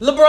LeBron.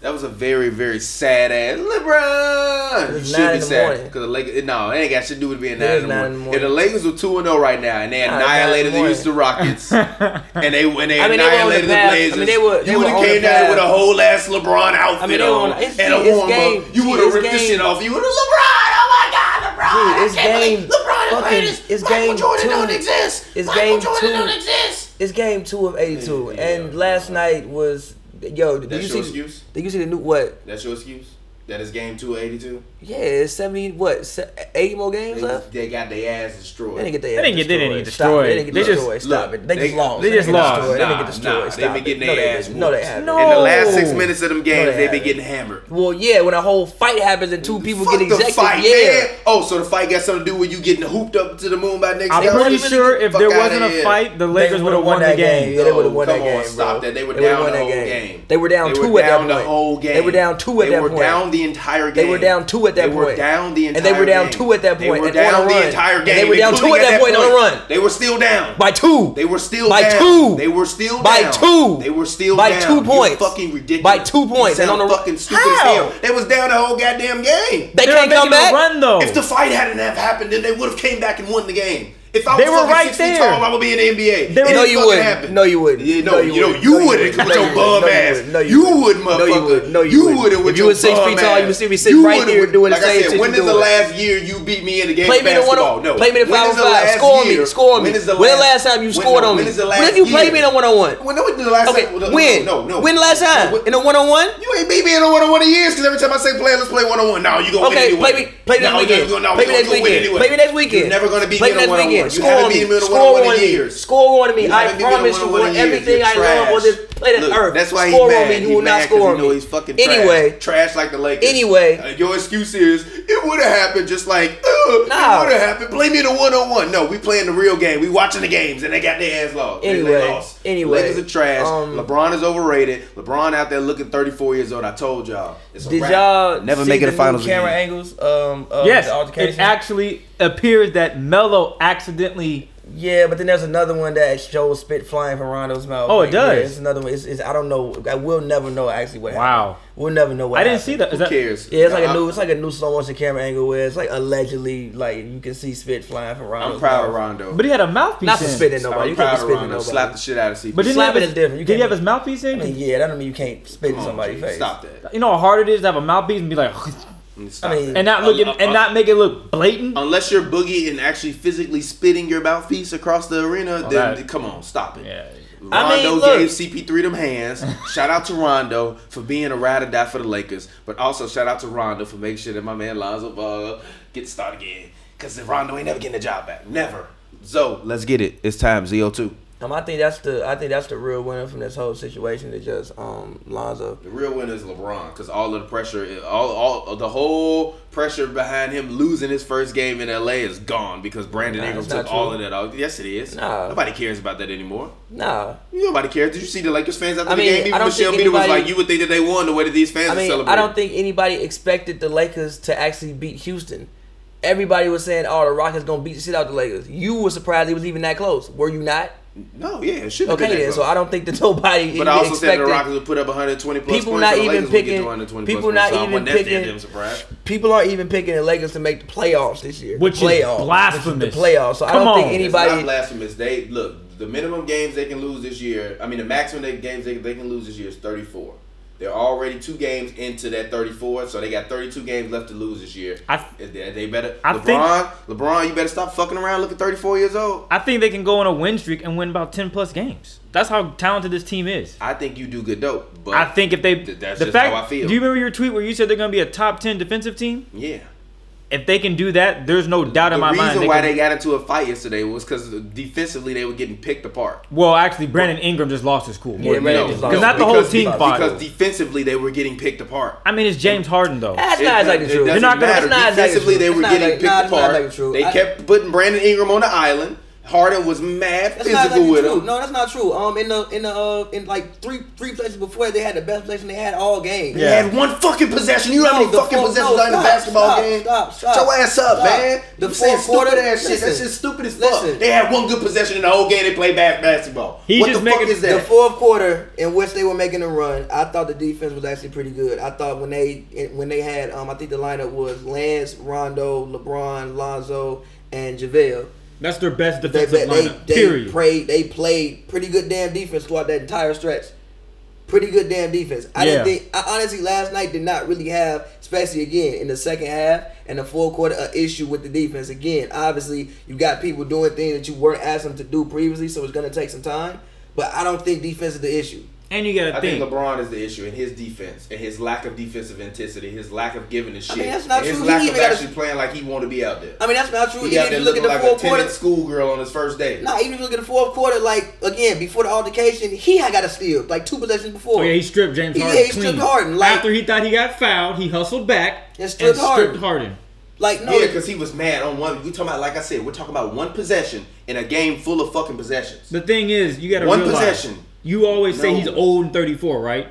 That was a very, very sad ass LeBron. It was You nine should be sad morning. because the Lakers. No, it ain't got shit to do with being nine in the nine in morning. the If the. Lakers were two and zero right now, and they annihilated the Houston Rockets, and they when they I mean, they the annihilated the, path- I Blazers, mean, they were- they you would have came down with a whole ass LeBron outfit I mean, on on- and a it's warm game. up. You would have it's ripped this shit off. You would have LeBron. Oh my God, LeBron! Dude, it's game LeBron is fucking- it's Michael game Jordan two. don't exist. It's Michael game Jordan two. don't exist. It's game two of 82. Yeah, and yeah. last night was, yo, did That's you your see? excuse? Did you see the new what? That's your excuse. That is game two eighty two. Yeah, it's 70, what, se- 80 more games They, left? they got their ass destroyed. They didn't get their They ass didn't get- they didn't destroyed. get Stop. They didn't get destroyed. They just- Stop look, it. They, they- just lost. they just lost. destroyed. They didn't get destroyed. nah, Stop they been it. getting no, their ass. No, they haven't. No. In the last six Oh. minutes of them No, games, they they been getting hammered. Well, yeah, when a whole fight happens and two people Fuck get the fight, yeah. man. Oh, so the fight got something to do with you getting hooped up to the moon by next I'm pretty sure if there wasn't a fight, the Lakers would have won the that game. Yeah, they would have won oh, that game. on, stop bro. that. They were down the whole game. They were down two at that point. They were down two at that point. They were down the entire game. They were down two at that They were point. down the entire And they were down game. two at that point. They point were and down the run. entire And game. they were down two including at that point on a run. They were still down. By two. They were still By down. two. They were still By down. two. They were still By down. two You're points. fucking ridiculous. By two points. You And on the- fucking stupid How? as hell. They was down the whole goddamn game. They They were can't come making a back. run though. If the fight hadn't have happened, then they would have came back and won the game. If I was They were right six feet there. tall, I would be in the NBA. They were- No, you wouldn't. happen. No, you wouldn't. Yeah, no, No, you, you know, wouldn't. you No, wouldn't with your bum. Ass. No, you would, No, you wouldn't. No, you You wouldn't. If you was six feet tall, you would still be sitting right here doing the like I same said, shit When the last year you beat me in the game Play me the one basketball? on, No. play me the five on five. Score me, score me. When is the last time you scored on me? is the When last have you played me in a one on one? When when the last Okay, when? No, no. When last time? In a one on one? You ain't beat me in a one on one in years because every time I say play, let's play one on one. No, you gonna Okay, win play anyway. me, play me No, next weekend. play me next weekend. Play me next weekend. You're never gonna beat me in a one on one. Score on me. me in a Score on one on in me. Score on me. I haven't beat me in a promise you, on everything I love on this planet Look, Earth. That's why score he's on mad. me. He You will mad not 'cause score he on know me. he's fucking trash. Anyway, trash like the Lakers. Anyway. Uh, your excuse is it would have happened just like uh, Nah. it would have happened. Play me the one on one. No, we playing the real game. We watching the games and they got their ass lost. They- they Anyway, lost. anyway, Lakers are trash. um, LeBron is overrated. LeBron out there looking 34 years old. I told y'all. It's a Did wrap. y'all never see making the the finals new camera again. angles? Um, of Yes, the it actually appears that Melo accidentally. Yeah, but then there's another one that shows spit flying from Rondo's mouth. Oh, it Like, does? Yeah, it's another one. It's, it's I don't know. I will never know actually what happened. Wow. We'll never know what. I didn't happened. see that. Is Who that cares? Yeah, it's like a I'm- new, it's like a new slow motion camera angle where it's like allegedly like you can see spit flying from Rondo's I'm proud mouth. of Rondo. But he had a mouthpiece. Not for in. spitting nobody. I'm You proud can't of be spitting Rondo. nobody. Slap the shit out of CP. But didn't he have Slapping his, is different. You did he have his mouthpiece in? I mean, yeah, that don't mean you can't spit in Come somebody's G, face. Stop that. You know how hard it is to have a mouthpiece and be like, Stop I mean- and not look Uh, at, and uh, not make it look blatant. Unless you're boogie and actually physically spitting your mouthpiece across the arena, then Oh, that- come on, stop it. Yeah. I mean, Rondo look. gave CP3 them hands. shout out to Rondo for being a ride or die for the Lakers, but also shout out to Rondo for making sure that my man Lonzo Ball gets started again. Because Rondo ain't never getting the job back. Never. So let's get it. It's time. ZO2. Um, I think that's the I think that's the real winner from this whole situation. Is just um Lonzo. The real winner is LeBron because all of the pressure, all, all the whole pressure behind him losing his first game in LA is gone because Brandon Nah, Ingram took all of that off. Yes, it is. Nah. Nobody cares about that anymore. Nah, Nobody cares. Did you see the Lakers fans after I the mean, game? I Even don't Michelle think Beater was like, "You would think that they won the way that these fans I are mean celebrating." I don't think anybody expected the Lakers to actually beat Houston. Everybody was saying, "Oh, the Rockets gonna beat the shit out the Lakers." You were surprised it was even that close. Were you not? No, yeah, it should have Okay, been. then. So. I don't think that nobody But even I also said the Rockets would put up 120 plus People points. not the even Lakers would get picking- to 120 people plus not points, so I even wasn't that picking- damn surprised. People aren't even picking the Lakers to make the playoffs this year. Which is the playoffs. blasphemous. The playoffs. So I Come don't think on. It's not anybody. blasphemous. They look the minimum games they can lose this year. I mean, the maximum they, games they, they can lose this year is 34. They're already two games into that 34, so they got 32 games left to lose this year. I- they, they better. I LeBron, LeBron, you better stop fucking around. Looking 34 years old. I think they can go on a win streak and win about ten plus games. That's how talented this team is. I think you do good dope, but I think if they Th- that's the just fact, how I feel. Do you remember your tweet where you said they're going to be a top ten defensive team? yeah. If they can do that, there's no doubt The in my reason mind. why can- they got into a fight yesterday was because defensively they were getting picked apart. well, actually, Brandon Ingram just lost his cool. Yeah, More than Brandon that. because not the whole team fought. Because defensively they were getting picked apart. I mean, it's James Harden though. That's It not doesn't- exactly it true. doesn't You're not gonna- matter. it's not exactly Defensively, true. they were getting picked nah, it's not apart. They kept putting Brandon Ingram on the island. Harden was mad That's not physical with true. him. No, that's not true. Um, in the in the uh, in like three three places before they had the best possession they had all game. They had one fucking possession. You know how No, many the fucking fourth- possessions no, are in the stop, basketball stop, game? stop, stop. Shut your ass up, Stop. man. The You saying fourth quarter- stupid ass shit. listen, That's just stupid as fuck. listen. They had one good possession in the whole game. They played bad basketball. He what just the fuck making- is The fourth quarter in which they were making a run, I thought the defense was actually pretty good. I thought when they when they had um I think the lineup was Lance, Rondo, LeBron, Lonzo, and JaVale. That's their best They defensive they, they, lineup. they period. played they played pretty good damn defense throughout that entire stretch. Pretty good damn defense. I Yeah. didn't think I honestly last night did not really have, especially again in the second half and the fourth quarter, an issue with the defense. Again, obviously you got people doing things that you weren't asking them to do previously, so it's gonna take some time. But I don't think defense is the issue. And you gotta think. I think. think LeBron is the issue in his defense and his lack of defensive intensity, his lack of giving a shit, mean, that's not and his true. He lack even of gotta- actually playing like he want to be out there. I mean that's not true. He Even out if there you look at looking the like a fourth quarter, timid schoolgirl on his first day. Nah, even if you look at the fourth quarter, like again before the altercation, he had got a steal like two possessions before. Oh yeah, he stripped James He- Harden he clean. stripped Harden, like- After he thought he got fouled, he hustled back And stripped Harden. Harden. like no, Yeah, because he was mad on one. We talking about, like I said, we're talking about one possession in a game full of fucking possessions. The thing is, you gotta One realize. possession. You always say No. he's old and 34, right?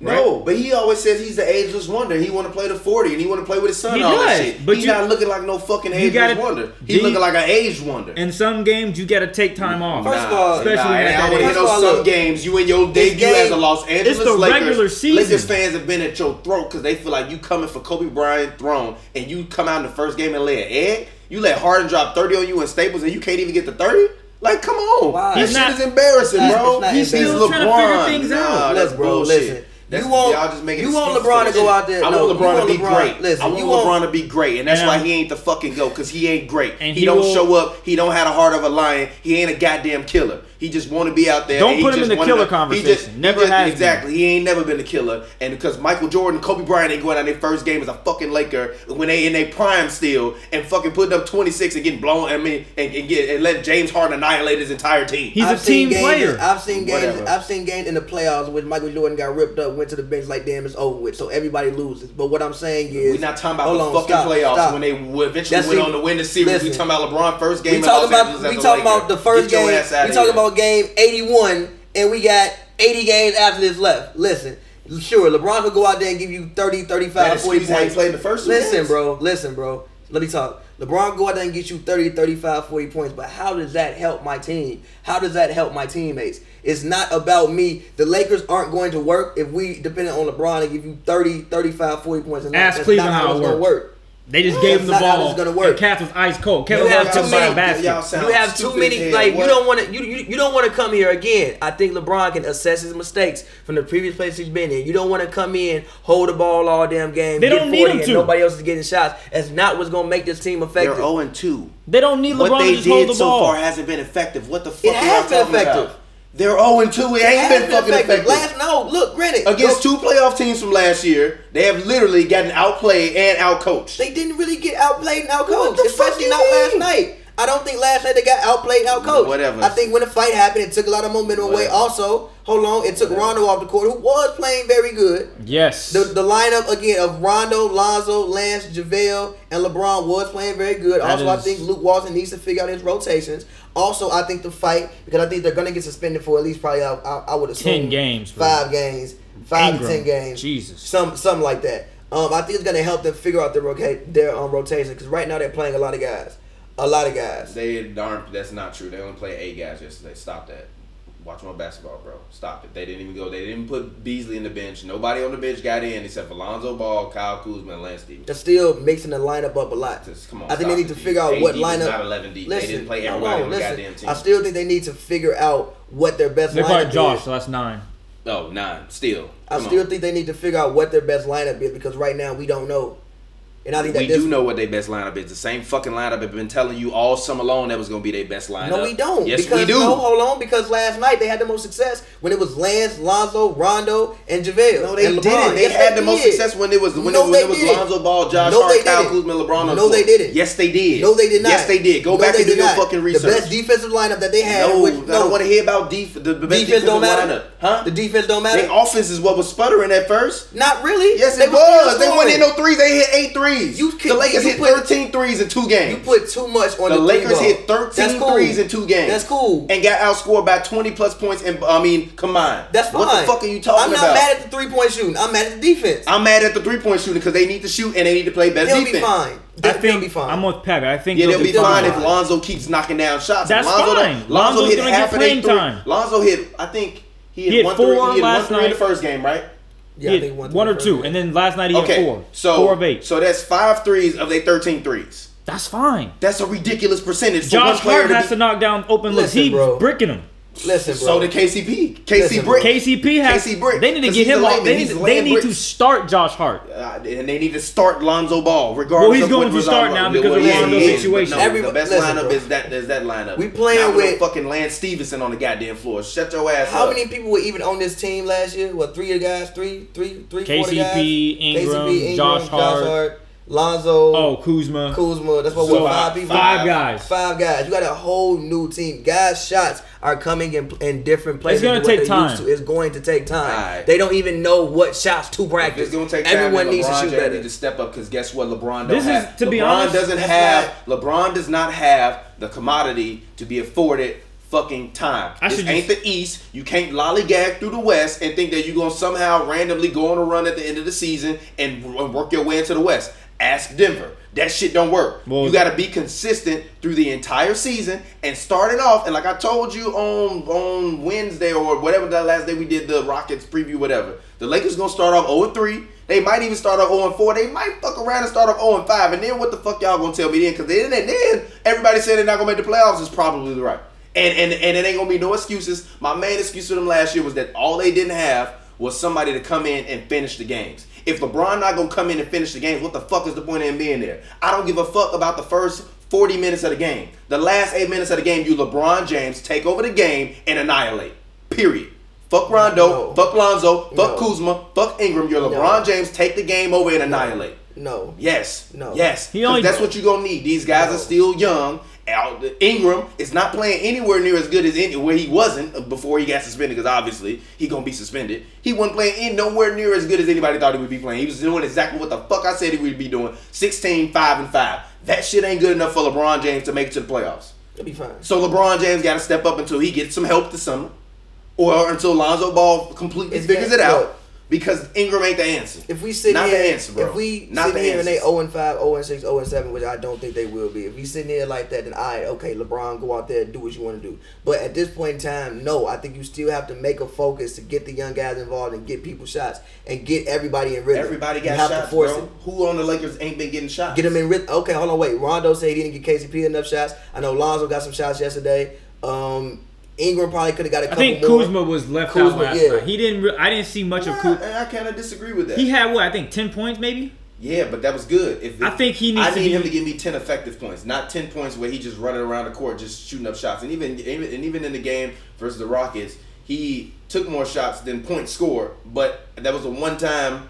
No, but he always says he's the ageless wonder. He want to play the forty, and he want to play with his son. He and all that does, shit. but he's you- not looking like no fucking ageless gotta- wonder. do He's you- looking like an aged wonder. In some games, you gotta take time off. First of all- especially nah, when I at don't that want to age. hear First of all, some look, games. You in your debut game- as a Los Angeles the Lakers. regular season. Lakers fans have been at your throat because they feel like you coming for Kobe Bryant throne, and you come out in the first game and lay an egg. You let Harden drop thirty on you in Staples, and you can't even get to thirty. Like, come on, Why? that He's shit not- is embarrassing, not- bro. it's not He's embarrassing. still trying to figure things Nah, out. that's bro, bullshit. listen. That's, you want y'all just making you want LeBron to go out there. I no, want you LeBron to be LeBron- great. Listen, I want you LeBron want, to be great, and that's And, why he ain't the fucking go because he ain't great. And he, he don't will- show up. He don't have a heart of a lion. He ain't a goddamn killer. He just want to be out there. Don't he put him just in the wanna- killer he conversation. just- he just- has been. exactly. He ain't never been a killer, and because Michael Jordan, Kobe Bryant ain't going out their first game as a fucking Laker when they in their prime still and fucking putting up twenty six and getting blown. I mean, and, and get and let James Harden annihilate his entire team. He's I've a team games, player. I've seen games. Whatever. I've seen games in the playoffs when Michael Jordan got ripped up, went to the bench like, "Damn, it's over with." So everybody loses. But what I'm saying is, We're not talking about the on, fucking stop, playoffs stop. when they eventually That's went it. on to win the series. Listen. we talking about LeBron first game. we in talking Los about Angeles as we talking about the first Get game. We talking here. About game 81, and we got 80 games after this left. Listen, sure, LeBron will go out there and give you 30, 35, That 40 excuse how he points. played the first Listen, games. bro. Listen, bro. Let me talk. LeBron go out there and get you 30, 35, 40 points, but how does that help my team? How does that help my teammates? It's not about me. The Lakers aren't going to work if we depend on LeBron to give you 30, 35, 40 points. And Ask that's Cleveland not how it it's gonna works. work. They just gave him the That's not how ball. it's gonna work. And Cat was ice cold. Kevin You have Love too took many- basket. y'all sound You have too many. as hell. Like you don't want to. You, you you don't want to come here again. I think LeBron can assess his mistakes from the previous place he's been in. You don't want to come in, hold the ball all damn game. They get don't need him and to. Nobody else is getting shots. That's not what's gonna make this team effective. They're effective. 0 and 2. They don't need LeBron What to they just hold the so ball. far hasn't been effective. What the fuck It has been effective. about? They're 0 and 2. It ain't been fucking effective. Last no, look, granted, Against two playoff teams from last year, they have literally gotten outplayed and outcoached. They didn't really get outplayed and outcoached, What the fuck especially not mean? last night. I don't think last night they got outplayed and outcoached. Whatever. I think when the fight happened, it took a lot of momentum away. Also, hold on, it took Whatever. Rondo off the court, who was playing very good. Yes. The, the lineup again of Rondo, Lonzo, Lance, JaVale, and LeBron was playing very good. That also, I think Luke Walton needs to figure out his rotations. Also, I think the fight because I think they're gonna get suspended for at least probably I, I, I would assume 10 games, bro. five games, five Ingram. to ten games, Jesus. some something like that. Um, I think it's gonna help them figure out their roca- their um, rotation because right now they're playing a lot of guys, a lot of guys. They aren't. That's not true. They only played eight guys yesterday. Stop that. Watch my basketball, bro. Stop it. They didn't even go. They didn't put Beasley in the bench. Nobody on the bench got in except for Lonzo Ball, Kyle Kuzma, and Lance Stevens. They're still mixing the lineup up a lot. Just, come on, I think they need to dude. figure out AD what lineup. not 11 deep. They didn't play hold everybody on, on the listen. goddamn team. I still think they need to figure out what their best lineup is. They lineup Josh, is. so that's nine. No, nine. Still. I still on. think they need to figure out what their best lineup is because right now we don't know. And I think that we this, do know what their best lineup is. The same fucking lineup I've been telling you all summer long that was going to be their best lineup. No, we don't. Yes, because, we do. No, hold on. Because last night they had the most success when it was Lance, Lonzo, Rondo, and JaVale. No, they and didn't. They Yes, had the most did. success when it was when, No, it, when it was. Lonzo Ball, Josh No, Hart, Kyle. Kuzma, LeBron. on No, they didn't. Yes, they did. No, they did not. Yes, they did. Go No, back they and do did your fucking research. The best defensive lineup that they had. no, which, I don't want to hear about def- the, the best defense defensive don't matter. lineup. Huh? The defense don't matter. The offense is what was sputtering at first. Not really. Yes, They it was. They went scoring. in no threes. They hit eight threes. Threes. You the Lakers you hit put- 13 threes in two games. You put too much on the the, Lakers three hit ball. 13 That's cool. threes in two games. That's cool. And got outscored by 20 plus points. And I mean, come on. That's fine. What the fuck are you talking about? I'm not about? mad at the three point shooting. I'm mad at the defense. I'm mad at the three point shooting because they need to shoot and they need to play better They'll defense. be fine. I They'll, think they'll be fine. I'm with Pappy. I think Yeah, they'll they'll be be fine if. Lonzo keeps knocking down shots. That's Lonzo, fine. Lonzo Lonzo's hit gonna half get of their playing three. time. Lonzo hit, I think he hit, He hit one four three. He hit one three in the first game, right? Yeah, He I think one, one or two, game. and then last night he Okay, had four. so four of eight. So that's five threes of their 13 threes. That's fine. That's a ridiculous percentage for Josh one player Hart to has be. to knock down open looks. He's bricking them. Listen, bro. So did KCP. KC Listen, Brick. KCP has. KC Brick. They need to 'Cause get him off. They need, they need to start Josh Hart. Uh, and they need to start Lonzo Ball, regardless. Well, he's of going what to start now because well, of yeah, Lonzo's situation. No, Every- the best listen, lineup bro. is that is that lineup. We playing Not with- fucking Lance Stephenson on the goddamn floor. Shut your ass up. How up. many people were even on this team last year? What three of the guys? Three, three, three, four of the guys? KCP, Ingram, KCP, Ingram, Josh Hart. Lonzo, Oh, Kuzma. Kuzma. That's what So, what five people. Five guys. Five guys. You got a whole new team. Guys' shots are coming in, in different places. It's gonna take time. to. It's going to take time. Alright. They don't even know what shots to practice. It's gonna take time. Everyone and needs to LeBron shoot James better. Need to step up because guess what? LeBron don't This is- have. to be LeBron honest, doesn't that's have. LeBron does not have the commodity to be afforded fucking time. I this ain't just- the East. You can't lollygag through the West and think that you're gonna somehow randomly go on a run at the end of the season and work your way into the West. Ask Denver. That shit don't work. Well- you got to be consistent through the entire season and start it off. And like I told you on on Wednesday or whatever the last day we did the Rockets preview, whatever. The Lakers gonna start off 0 3. They might even start off 0 4. They might fuck around and start off 0 5. And then what the fuck y'all gonna tell me then? Because then, then, then everybody saying they're not gonna make the playoffs is probably right. And and and it ain't gonna be no excuses. My main excuse for them last year was that all they didn't have was somebody to come in and finish the games. If LeBron not gonna come in and finish the games, what the fuck is the point in being there? I don't give a fuck about the first 40 minutes of the game. The last eight minutes of the game, you LeBron James take over the game and annihilate. Period. Fuck Rondo, No. fuck Lonzo, fuck No. Kuzma, fuck Ingram. You're LeBron James. Take the game over and annihilate. No. Yes. No. Yes. He 'Cause only- that's what you're gonna need. These guys No. are still young. Al- Ingram is not playing anywhere near as good as any, where he wasn't before he got suspended. Because obviously he gonna be suspended. He wasn't playing in nowhere near as good as anybody thought he would be playing. He was doing exactly what the fuck I said he would be doing. 16, 5, and 5. That shit ain't good enough for LeBron James to make it to the playoffs. It'll be fine. So LeBron James got to step up until he gets some help this summer, or until Lonzo Ball completely It's figures it out. Because Ingram ain't the answer. If we sit Not here, the answer, bro. if we Not sit the here and they 0 and 5, 0 and 6, 0 and 7, which I don't think they will be. If we sitting here like that, then I okay, LeBron, go out there and do what you want to do. But at this point in time, no, I think you still have to make a focus to get the young guys involved and get people shots and get everybody in rhythm. Everybody You got have shots, to force bro. it. Who on the Lakers ain't been getting shots? Get them in rhythm. Okay, hold on, wait. Rondo said he didn't get KCP enough shots. I know Lonzo got some shots yesterday. Um, Ingram probably could have got a I think more. Kuzma was left Kuzma, out last yeah. night. He didn't. Re- I didn't see much of Kuzma. I, I kind of disagree with that. He had what? I think ten points, maybe. yeah, but that was good. If I think he needs I need be- him to give me ten effective points, not ten points where he just running around the court just shooting up shots. And even even and even in the game versus the Rockets, he took more shots than points scored. But that was a one time,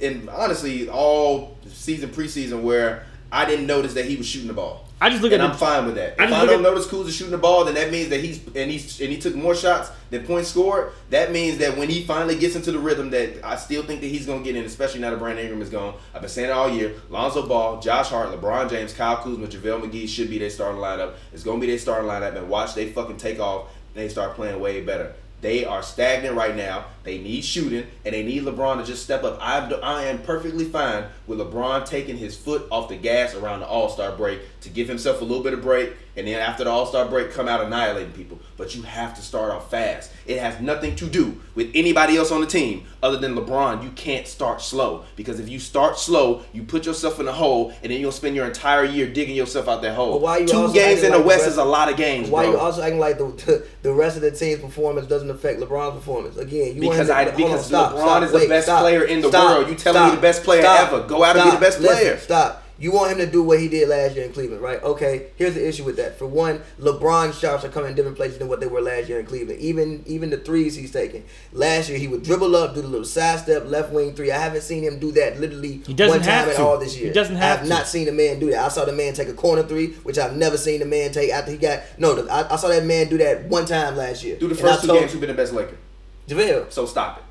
and honestly, all season preseason where I didn't notice that he was shooting the ball. I just look and at I'm the, fine with that. I If I don't at- notice Kuzma shooting the ball, then that means that he's and he's and he took more shots than points scored. That means that when he finally gets into the rhythm, that I still think that he's gonna get in, especially now that Brandon Ingram is gone. I've been saying it all year. Lonzo Ball, Josh Hart, LeBron James, Kyle Kuzma, JaVale McGee should be their starting lineup. It's gonna be their starting lineup, and watch they fucking take off. They start playing way better. They are stagnant right now. They need shooting, and they need LeBron to just step up. I, I am perfectly fine with LeBron taking his foot off the gas around the All Star break to give himself a little bit of break, and then after the All Star break, come out annihilating people. But you have to start off fast. It has nothing to do with anybody else on the team other than LeBron. You can't start slow because if you start slow, you put yourself in a hole, and then you'll spend your entire year digging yourself out that hole. But why you Two games in the like the West rest- is a lot of games, Why bro. you also acting like the, the the rest of the team's performance doesn't affect LeBron's performance? Again, you Because I- hold on, because stop, LeBron stop, is the best stop, player in the world. You telling me the best player ever. Go out and be the best listen, player. Stop. You want him to do what he did last year in Cleveland, right? Okay. Here's the issue with that. For one, LeBron's shots are coming in different places than what they were last year in Cleveland. Even even the threes he's taking. Last year he would dribble up, do the little side step, left wing three. I haven't seen him do that literally He doesn't one time have at to. all this year. He year. doesn't have I have to. not seen a man do that. I saw the man take a corner three, which I've never seen a man take after he got no. The, I, I saw that man do that one time last year. Do the first two told- games, who's been the best Laker? JaVale. So stop it.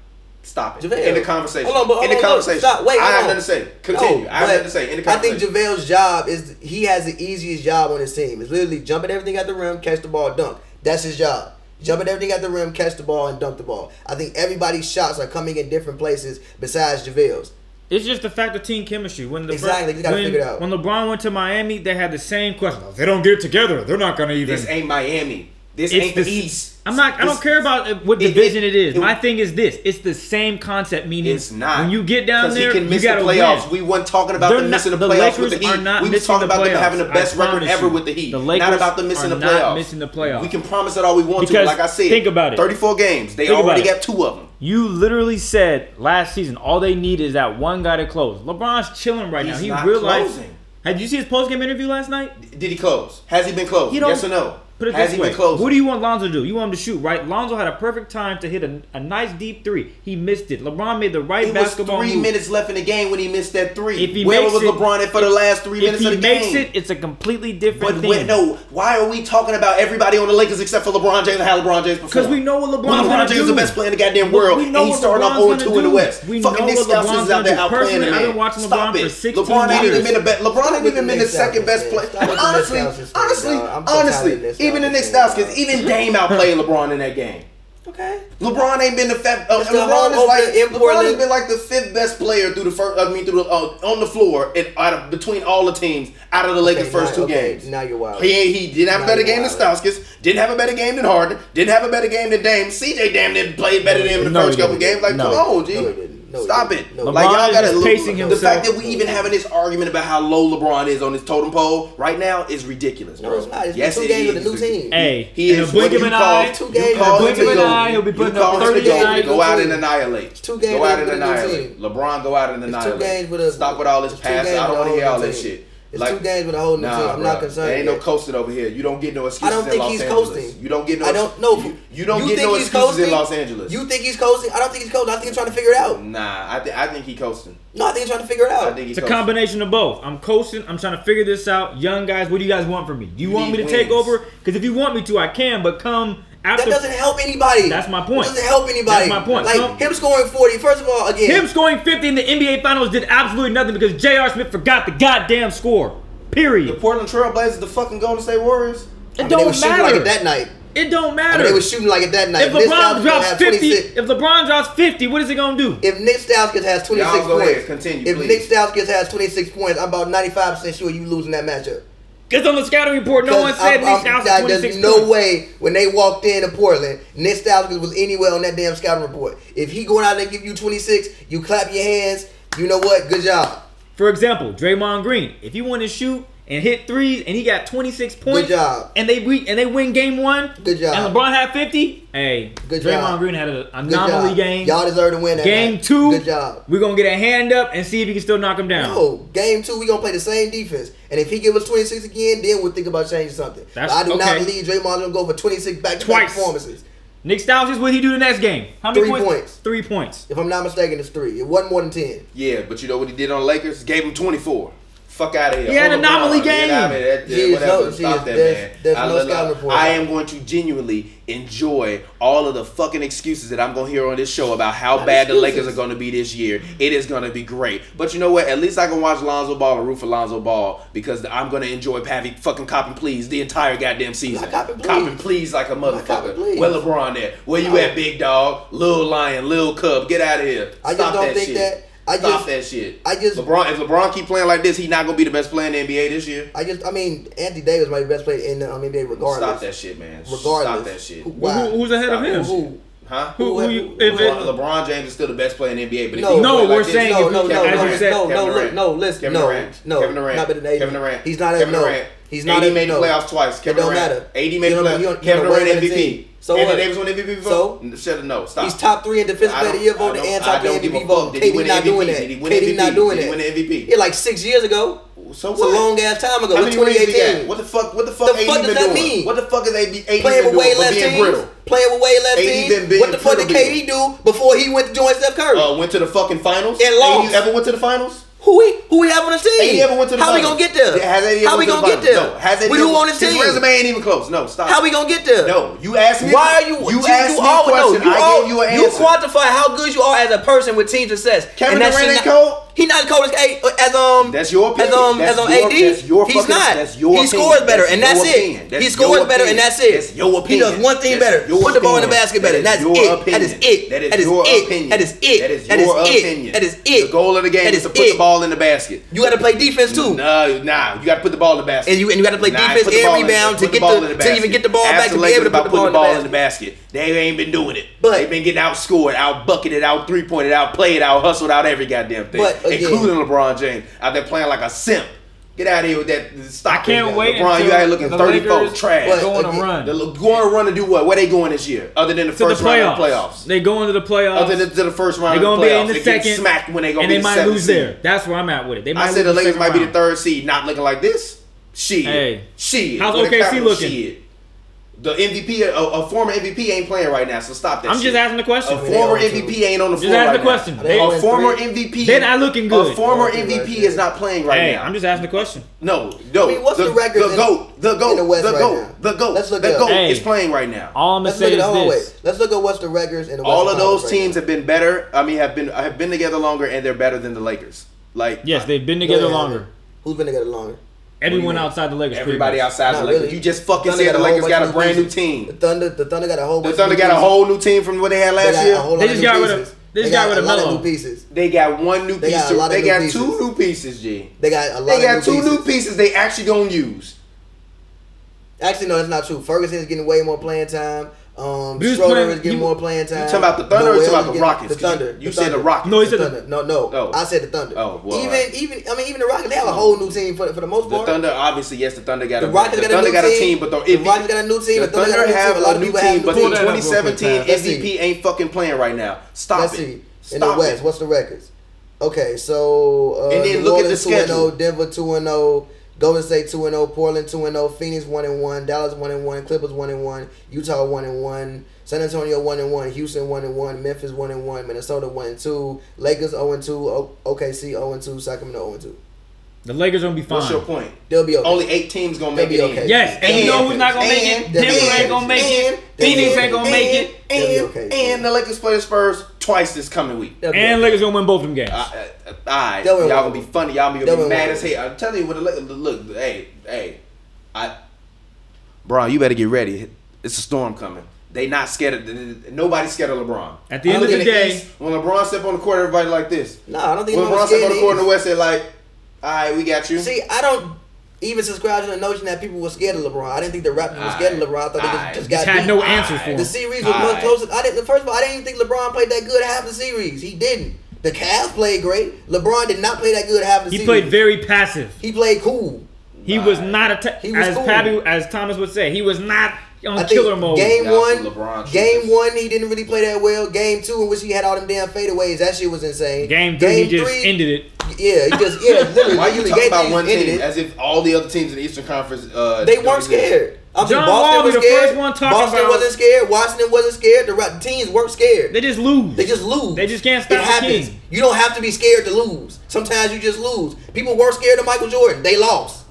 Stop it. JaVale. In the conversation. Hold on, but hold in the on, conversation. Look, stop. Wait, I have nothing to say. Continue. No, I have nothing to say. In the conversation. I think JaVale's job is he has the easiest job on his team. It's literally jumping everything at the rim, catch the ball, dunk. That's his job. Jumping everything at the rim, catch the ball, and dunk the ball. I think everybody's shots are coming in different places besides JaVale's. It's just the fact of team chemistry. When the exactly, you gotta when, figure it out. When LeBron went to Miami, they had the same question. If they don't get it together, they're not gonna even. This ain't Miami. This it's ain't the East. I'm not. I don't care about uh, what division it, it, it is. It, My thing is this: it's the same concept. Meaning, it's not. When you get down there, he can miss you got playoffs. Win. We weren't talking about them missing the playoffs with the Heat. we were talking about playoffs. them having the best record you. ever with the Heat. The Lakers not about them missing the playoffs. Not missing the playoffs. We can promise that all we want because to. Like I said, think about it. 34 games. They think already got two of them. You literally said last season all they need is that one guy to close. LeBron's chilling right He's now. He realized. Closing. Had you see his post game interview last night? Did he close? Has he been closed? Yes or no? put it Has this way: What do you want Lonzo to do? You want him to shoot, right? Lonzo had a perfect time to hit a, a nice deep three. He missed it. LeBron made the right it basketball. Was three move. minutes left in the game when he missed that three. If he Where was it, LeBron at for the last three minutes of the game? If he makes it, it's a completely different but thing. Wait, no, why are we talking about everybody on the Lakers except for LeBron James and how LeBron James Because we know what LeBron's LeBron James is the best player in the goddamn world, we, we and he's starting off 0 2 in the West. We Fucking Nick Stauskas is out there outplaying him. I've been watching LeBron for 16 years. LeBron ain't even been the second best player. Honestly, honestly, honestly even the Nick Stauskas kids, even Dame outplayed LeBron in that game. Okay. LeBron ain't been the fifth. Uh, LeBron is like LeBron has been like the fifth best player through the first. I mean, through the uh, on the floor and out of between all the teams out of the Lakers' okay, first now, two okay. games. Now you're wild. He he didn't have now a better game wild. than Stauskas. Didn't have a better game than Harden. Didn't have a better game than Dame. CJ damn near played better than him in the no, first couple games. Like, no, come on, G. No, no, Stop it. No. Like y'all gotta pacing look, the fact that we even having this argument about how low LeBron is on his totem pole right now is ridiculous, bro. No, it's not. It's yes, two it games is. with a new team. Hey, he in is a blink of an eye. Two games. In blink of an eye, he'll be putting up thirty go, go out and annihilate. Two games. Go out and annihilate. LeBron, go out and annihilate. Two games with us. Stop with all this passing. I don't want to hear all that shit. It's like, two games with a whole nah, team. I'm bro, not concerned. There ain't yet. no coasting over here. You don't get no excuses. I don't think he's Angeles. coasting. You don't get no. I don't know. You, you, don't you get no excuses coasting? in Los Angeles. You think he's coasting? I don't think he's coasting. I think he's trying to figure it out. Nah, I think I think coasting. No, I think he's trying to figure it out. I think he's it's coasting. a combination of both. I'm coasting. I'm trying to figure this out. Young guys, what do you guys want from me? Do you, you want me to wins. take over? Because if you want me to, I can. But come after, that doesn't help anybody. That's my point. It doesn't help anybody. That's my point. Like him scoring 40, first of all, again. Him scoring 50 in the NBA Finals did absolutely nothing because J.R. Smith forgot the goddamn score. Period. The Portland Trailblazers, the fucking Golden State Warriors. It I mean, don't matter. Like it that night. It don't matter. I mean, they were shooting like it that night. If LeBron drops fifty, if LeBron drops fifty, what is he gonna do? If Nick Stauskas has twenty six points, ahead, continue. If please. Nick Stauskas has twenty six points, I'm about ninety five percent sure you losing that matchup. Because on the scouting report, no one said I'm, Nick Stauskas no way when they walked in to Portland, Nick Stauskas was anywhere on that damn scouting report. If he going out there give you 26, you clap your hands. You know what? Good job. For example, Draymond Green. If you want to shoot and hit threes, and he got 26 points. Good job. And they we, and they win game one. Good job. And LeBron had 50. Hey, good Draymond job. Green had an anomaly game. Y'all deserve to win. game night. two. Good job. We're gonna get a hand up and see if he can still knock him down. No, game two. We gonna play the same defense, and if he give us 26 again, then we'll think about changing something. That's, I do okay. not believe Draymond gonna go for 26 back to back performances. Nick Stauskas is what he do the next game. How many three points? points? Three points. If I'm not mistaken, it's three. It wasn't more than ten. Yeah, but you know what he did on Lakers? Gave him 24. Fuck out of here. Yeah, an anomaly game. You know I? That, that, whatever. No, Stop that, there's, man. There's I, no look, I am going to genuinely enjoy all of the fucking excuses that I'm going to hear on this show about how Not bad excuses. the Lakers are going to be this year. It is going to be great. But you know what? At least I can watch Lonzo Ball and root for Lonzo Ball because I'm going to enjoy Pavy fucking copping please the entire goddamn season. Copping please. Please like a motherfucker. Where LeBron at? Where you at, big dog? Little Lion, Little Cub. Get out of here. Stop I just don't that think shit. that I Stop just, that shit. I just LeBron. If LeBron keep playing like this, he not gonna be the best player in the NBA this year. I just, I mean, Anthony Davis might be best player in the um, NBA regardless. Stop that shit, man. Regardless, stop that shit. Who, who's ahead Stop of him? Who, Huh? Who, who, who, if LeBron, LeBron James is still the best player in the NBA, but no, no, we're like saying this, no, no, no, Kevin no, Durant, no, Kevin no, Durant, no, listen, Kevin no, Durant, no, Kevin Durant, no, not better than Kevin Durant, he's not Kevin no, Durant, He's not AD made the playoffs twice. Kevin it don't Durant. matter. AD made the playoffs. Kevin Durant MVP. So Anthony what? Davis won MVP before. So shut up. No, stop. He's top three in defensive player of the year vote and top three MVP vote. KD not doing that. KD not doing that. Win the MVP. Yeah, like six years ago. So what? It's a long ass time ago. How many 2018. What the fuck? What the fuck? The AD fuck does been that doing? mean? What the fuck is AB? AD playing with way less teams. Playing with way less teams. What the fuck did KD do before he went to join Steph Curry? Uh, went to the fucking finals and lost. Ever went to the finals? Who we who we have on the team? How finals. we gonna get there? Yeah, How we gonna the get there? No. Has with who on the team? His resume ain't even close. No, stop. How we gonna get there? No, you asked me. Why are you? You, you asked you me all, question. No, you I all, gave you an answer. You quantify how good you are as a person with team success. Kevin Durant ain't cold. He not cold as a, as um that's your opinion. Um, as um that's as um AD. That's your he's fucking, not. That's your he scores better that's and that's it. That's he scores better and that's it. That's your opinion. He does one thing that's better. Put the ball in the basket better. That is that's it. Opinion. That is it. That is your opinion. That is it. That is your that is opinion. It. That is it. The goal of the game that is to put the ball in the basket. You got to play defense too. Nah, nah, you got to put the ball in the basket. And you and you got to play defense and rebound to get the to even get the ball back to be able to put the ball in the basket. They ain't been doing it. But they've been getting outscored, out bucketed, out three pointed, out played, out hustled, out every goddamn thing. But Again. including LeBron James, out there playing like a simp. Get out of here with that stock. I can't wait. LeBron, you out here looking 34 trash. But going to run. They're going to run do what? Where they going this year? Other than the to first the playoffs. round of the playoffs. They going to the playoffs. Other than to the first round They're going to be in the they second. smacked when they going to be And they might lose seed. there. That's where I'm at with it. They might I said the Lakers might round. be the third seed, not looking like this. Shit. Hey. Shit. How's OKC looking? Shit. The MVP, a, a, former MVP ain't playing right now, so stop that. I'm shit. just asking the question. A former MVP too. ain't on the just floor. Just asking right the question. They, a former three. MVP. They're not looking good. A former MVP right is not playing right hey, now. I'm just asking the question. No, no. I mean, what's the, the record? The goat. The goat. The, the goat. Right the goat. Let's look the goat hey, is playing right now. All I'm gonna say is oh, this. Let's look at what's the records in the West All of those teams have been better. I mean, have been have been together longer, and they're better than the Lakers. Like yes, they've been together longer. Who's been together longer? Everyone outside the Lakers. Everybody outside the Lakers. really. You just fucking Thunder said the Lakers got a brand new team. The. Thunder, the Thunder got a whole. The bunch Thunder new got a whole new team from what they had last got year. They just got rid of- pieces. they just got a lot of new pieces. They got one new They got piece. a lot of They new got pieces. two new pieces, G. They got a lot. They of got two new pieces. they actually gonna use. Actually, no, that's not true. Ferguson is getting way more playing time. Um, Bruce Schroeder playing, is getting you, more playing time. You talking about the Thunder Noel or talking about the Rockets? The Thunder. You, the said thunder. the Rockets. No, he said the Thunder. No, no. Oh. I said the Thunder. Oh, well, even right. even I mean even the Rockets they have a hmm. whole new team for, for the most part. The Thunder obviously yes, the Thunder got the a, Rockets the got, thunder a got a team, but the, the Rockets got a new team. The, Thunder, thunder have a new team, but in 2017 MVP ain't fucking playing right now. Stop it. In the West, what's the records? Okay, so uh, and then look at the oh, schedule. Denver two and zero, Golden State two and zero, Portland two and zero, Phoenix one and one, Dallas one and one, Clippers one and one, Utah one and one, San Antonio one and one, Houston one and one, Memphis one and one, Minnesota one and two, Lakers zero and two, OKC zero and two, Sacramento zero and two. The Lakers gonna be fine. What's your point? They'll be okay. Only eight teams gonna make it. Okay. Yes, and, and you know who's not gonna make it? Denver ain't gonna make it. Phoenix ain't gonna make it. And, okay. and the Lakers play the Spurs twice this coming week. And. Lakers gonna win both of them games. Uh, uh, all right, y'all gonna be funny. Y'all gonna be, mad as hell. I'm telling you what. The Lakers, look, hey, hey, I, Bron, you better get ready. It's a storm coming. They not scared of nobody's scared of LeBron. At the end of the day, East, when LeBron step on the court, everybody like this. No, nah, I don't think when LeBron step on the court in the West, they like. All right, we got you. See, I don't even subscribe to the notion that people were scared of LeBron. I didn't think the Raptors were scared of LeBron. I thought they just, just got just had beat. no answers for him. The series was much closer. I didn't. First of all, I didn't even think LeBron played that good half the series. He didn't. The Cavs played great. LeBron did not play that good half the he. He played very passive. He played cool. He was not a. He was as cool. As Thomas would say, he was not on I killer mode. Game one, game one, he didn't really play that well. Game two, in which he had all them damn fadeaways, that shit was insane. Game three, game he just ended it. Yeah, he just yeah. Literally, Why you talking game about one team as if all the other teams in the Eastern Conference uh, they weren't scared. I John Boston Wall was the scared. first one talking Boston about. wasn't scared. Washington wasn't scared. The teams weren't scared. They just lose. They just lose. They just can't stop. It happens. You don't have to be scared to lose. Sometimes you just lose. People were scared of Michael Jordan. They lost.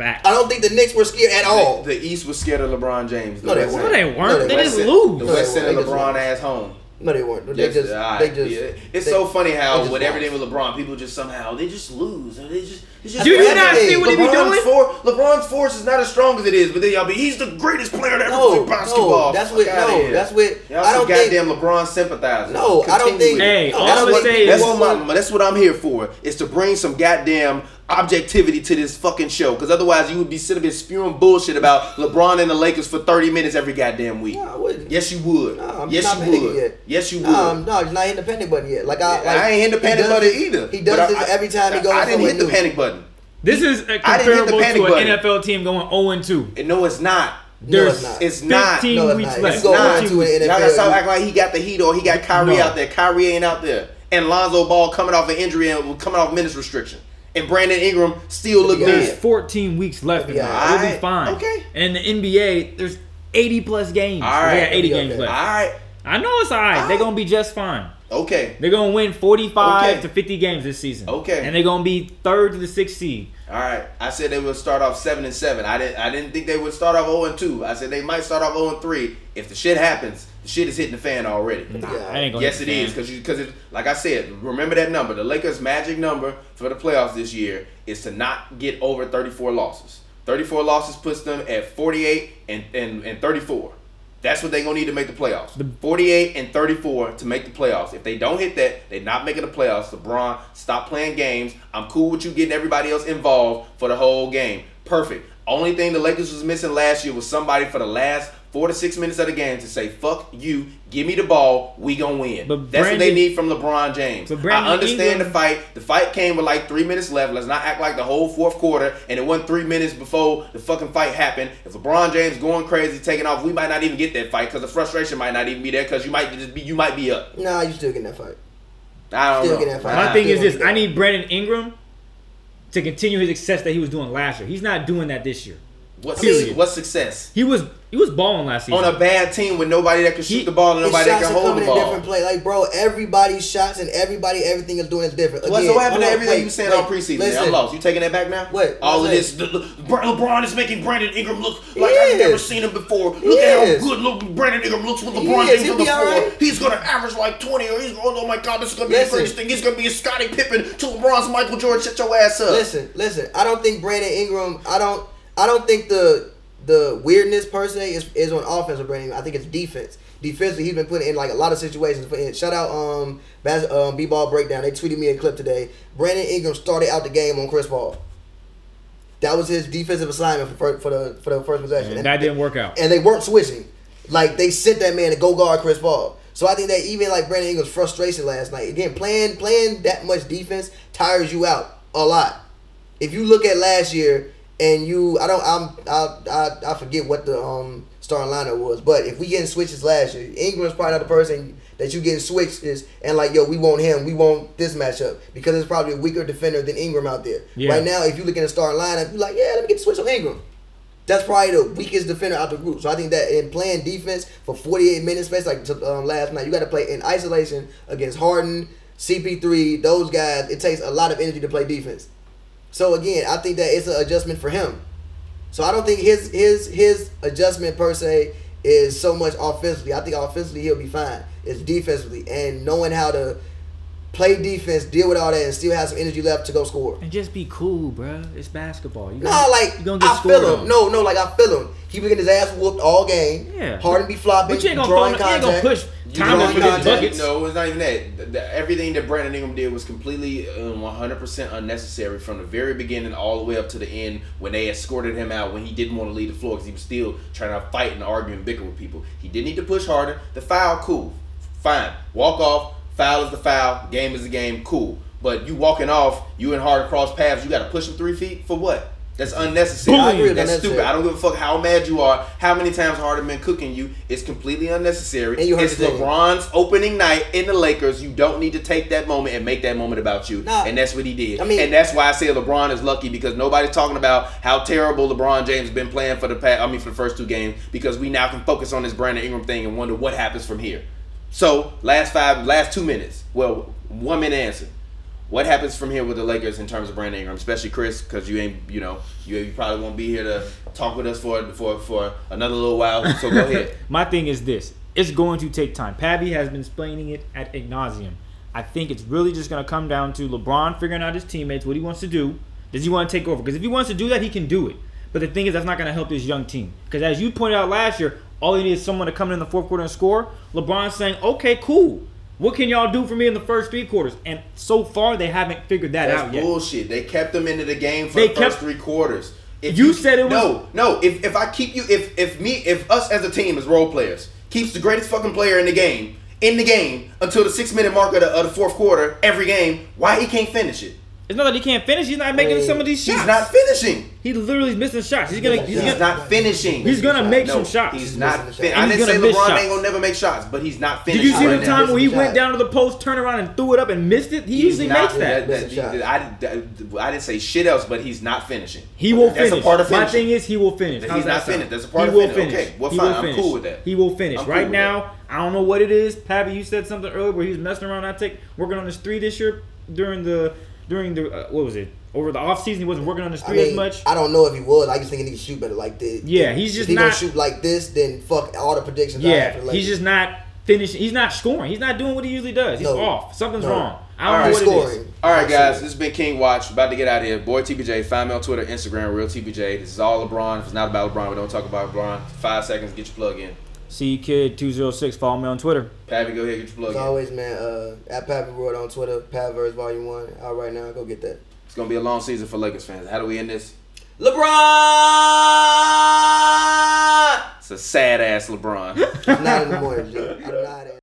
I don't think the Knicks were scared at all. The, the East was scared of LeBron James. The no, they weren't. No, they weren't. No, they, they just lose. The West sent no, LeBron ass home. No, they weren't. They just, they just. Yeah. It's they, so funny how with everything with LeBron, people just somehow they just lose. They just do you not see what LeBron's he be doing? For, LeBron's force is not as strong as it is, but then y'all be he's the greatest player to ever no, played basketball. No, that's what. No, that's what. Y'all I don't goddamn think, LeBron sympathizers. No, I don't think. Hey, no, all that's I'm what, that's what my, that's what I'm here for is to bring some goddamn objectivity to this fucking show because otherwise you would be sitting here spewing bullshit about LeBron and the Lakers for 30 minutes every goddamn week. No, I wouldn't. Yes, you would. No, I'm yes, not you would. Yet. Yes, you would. No, I'm, no, he's not hitting the panic button yet. Like I, like, I ain't hitting the panic button either. He does this every time he goes. I didn't hit the panic button. This is comparable to an. NFL team going 0 2. And no, it's not. There's no, it's not. 15 not. No, weeks left. It's going to an NFL. Y'all gotta stop acting like he got the heat or he got Kyrie no. out there. Kyrie ain't out there. And Lonzo Ball coming off an injury and coming off minutes restriction. And Brandon Ingram still looking good. There's 14 weeks left in there. Right. It'll be fine. Okay. And the NBA, there's 80 plus games. All right. They got 80 games okay. left. All right. I know it's all right. They're gonna be just fine. Okay. They're gonna win 45 Okay. to 50 games this season. Okay. And they're gonna be third to the sixth seed. All right. I said they would start off seven and seven. I didn't. I didn't think they would start off zero and two. I said they might start off zero and three. If the shit happens, the shit is hitting the fan already. Nah, Yeah. that ain't gonna Yes, hit it the is because because it like I said, remember that number. The Lakers' magic number for the playoffs this year is to not get over 34 losses. 34 losses puts them at 48 and and, and 34. That's what they're gonna need to make the playoffs. The- 48 and 34 to make the playoffs. If they don't hit that, they're not making the playoffs. LeBron, stop playing games. I'm cool with you getting everybody else involved for the whole game. Perfect. Only thing the Lakers was missing last year was somebody for the last four to six minutes of the game to say, "Fuck you, give me the ball, we gonna win." But That's what they need from LeBron James. But Brandon I understand Ingram- the fight. The fight came with like three minutes left. Let's not act like the whole fourth quarter and it wasn't three minutes before the fucking fight happened. If LeBron James going crazy, taking off, we might not even get that fight because the frustration might not even be there because you might just be you might be up. Nah, you still getting that fight. I don't Still know. get that fight. My Nah, thing is this: I need Brandon Ingram to continue his success that he was doing last year. He's not doing that this year. What's Period. what's success He was he was balling last season. on a bad team with nobody that can shoot He- the ball and nobody that shots can are hold coming the in ball? different play. Like, bro, everybody's shots and everybody, everything is doing is different. What, so Again, what happened to hold on, everything wait, you was saying wait, all preseason? man? listen. I'm lost. You taking that back now? What? All of this. that? The, the, LeBron is making Brandon Ingram look like I've never seen him before. Look He at is. how good look Brandon Ingram looks with LeBron. James on the floor. right. He's gonna average like 20, or he's oh my god, this is gonna be Listen. the greatest thing. He's gonna be a Scottie Pippen to LeBron's Michael Jordan. Shut your ass up. Listen, listen. I don't think Brandon Ingram. I don't. I don't think the the weirdness per se is, is on offense with Brandon. Ingram. I think it's defense. Defensively, he's been put in like a lot of situations. In, shout out um, Bas- um B ball breakdown. They tweeted me a clip today. Brandon Ingram started out the game on Chris Paul. That was his defensive assignment for, for the for the first possession. and that didn't work out. and they weren't switching. Like they sent that man to go guard Chris Paul. So I think that even like Brandon Ingram's frustration last night, again, playing playing that much defense tires you out a lot. If you look at last year and you, I don't, I'm, I, I, I forget what the um starting lineup was, but if we getting switches last year, Ingram's probably not the person that you getting switches and like, yo, we want him, we want this matchup because it's probably a weaker defender than Ingram out there. Yeah. Right now, if you look at the starting lineup, you like, yeah, let me get the switch on Ingram. That's probably the weakest defender out the group. So I think that in playing defense for 48 minutes, especially like um, last night, you got to play in isolation against Harden, CP3, those guys. It takes a lot of energy to play defense. So again, I think that it's an adjustment for him. So I don't think his his his adjustment per se is so much offensively. I think offensively he'll be fine. It's defensively and knowing how to play defense, deal with all that, and still have some energy left to go score. And just be cool, bro. It's basketball. You No, gonna- like you gonna get I scored feel him. on. No, no, like I feel him. He been getting his ass whooped all game. Yeah. Harden be flopping, But you ain't gonna, drawing throw, you ain't gonna push You Thomas know, for drawing his contact. buckets. No, it's not even that. The- the- everything that Brandon Ingram did was completely um, 100% unnecessary from the very beginning all the way up to the end when they escorted him out when he didn't want to leave the floor because he was still trying to fight and argue and bicker with people. He didn't need to push harder. The foul, cool. Fine. Walk off. Foul is the foul. Game is the game. Cool. But you walking off, you and Harden cross paths, you got to push him three feet for what? That's unnecessary. I agree That's unnecessary. stupid. I don't give a fuck how mad you are, how many times Harden been cooking you. It's completely unnecessary. And you heard it's. LeBron's opening night in the Lakers. You don't need to take that moment and make that moment about you. Nah. and that's what he did. I mean- and that's why I say LeBron is lucky because nobody's talking about how terrible LeBron James has been playing for the past. I mean, for the first two games because we now can focus on this Brandon Ingram thing and wonder what happens from here. So last five, last two minutes. Well, one minute answer. What happens from here with the Lakers in terms of Brandon Ingram, especially Chris, because you ain't, you know, you, you probably won't be here to talk with us for for for another little while. So go ahead. My thing is this: it's going to take time. Pappy has been explaining it at nauseum. I think it's really just going to come down to LeBron figuring out his teammates, what he wants to do. Does he want to take over? Because if he wants to do that, he can do it. But the thing is, that's not going to help this young team. Because as you pointed out last year, all you need is someone to come in the fourth quarter and score. LeBron's saying, "Okay, cool. What can y'all do for me in the first three quarters?" And so far, they haven't figured that That's out yet. bullshit. They kept them into the game for They the first three quarters. If You said it was- no, no. If if I keep you, if if me, if us as a team as role players keeps the greatest fucking player in the game in the game until the six minute mark of the, of the fourth quarter every game, why he can't finish it? It's not that he can't finish. He's not making mean, some of these shots. He's not finishing. He literally is missing shots. He's gonna. He's, He's, gonna. not finishing. He's gonna make no, some shots. He's He's not. missing Fin- the I shot. didn't say gonna miss LeBron shots. ain't gonna never make shots, but he's not finishing. Did you see right the time where he Missing went down to the post, turned around, and threw it up and missed it? He He's usually not- makes that. that- Missing shot. I, didn't- I didn't say shit else, but he's not finishing. He will That's finish. a part of My thing is, he will finish. He's How's that not finished. That's a part he of will finishing. finish. Okay, well, he fine. will I'm finish. cool with that. He will finish. Right now. I don't know what it is. Pappy, you said something earlier where he was messing around. I take working on his three this year during the during the uh, what was it over the off season? He wasn't working on his I three as much. I don't know if he was. I just think he needs to shoot better like this. Yeah, he's if just he gonna not- shoot like this, then fuck all the predictions. I have Yeah, for the he's just not finishing. He's not scoring. He's not doing what he usually does. He's No. off. Something's No. wrong. I don't right. know what it is. All right, guys. This has been King Watch. About to get out of here. Boy TPJ. Find me on Twitter, Instagram, real TPJ. This is all LeBron. If it's not about LeBron, we don't talk about LeBron. Five seconds. Get your plug in. See kid two zero six. Follow me on Twitter. Pappy, go ahead. Get your plug As in. always, man. Uh, at Pappy World on Twitter, Patverse Volume One. Out right now. Go get that. It's gonna be a long season for Lakers fans. How do we end this? LeBron. It's a sad ass LeBron. It's nine in the morning, G. I'm not in.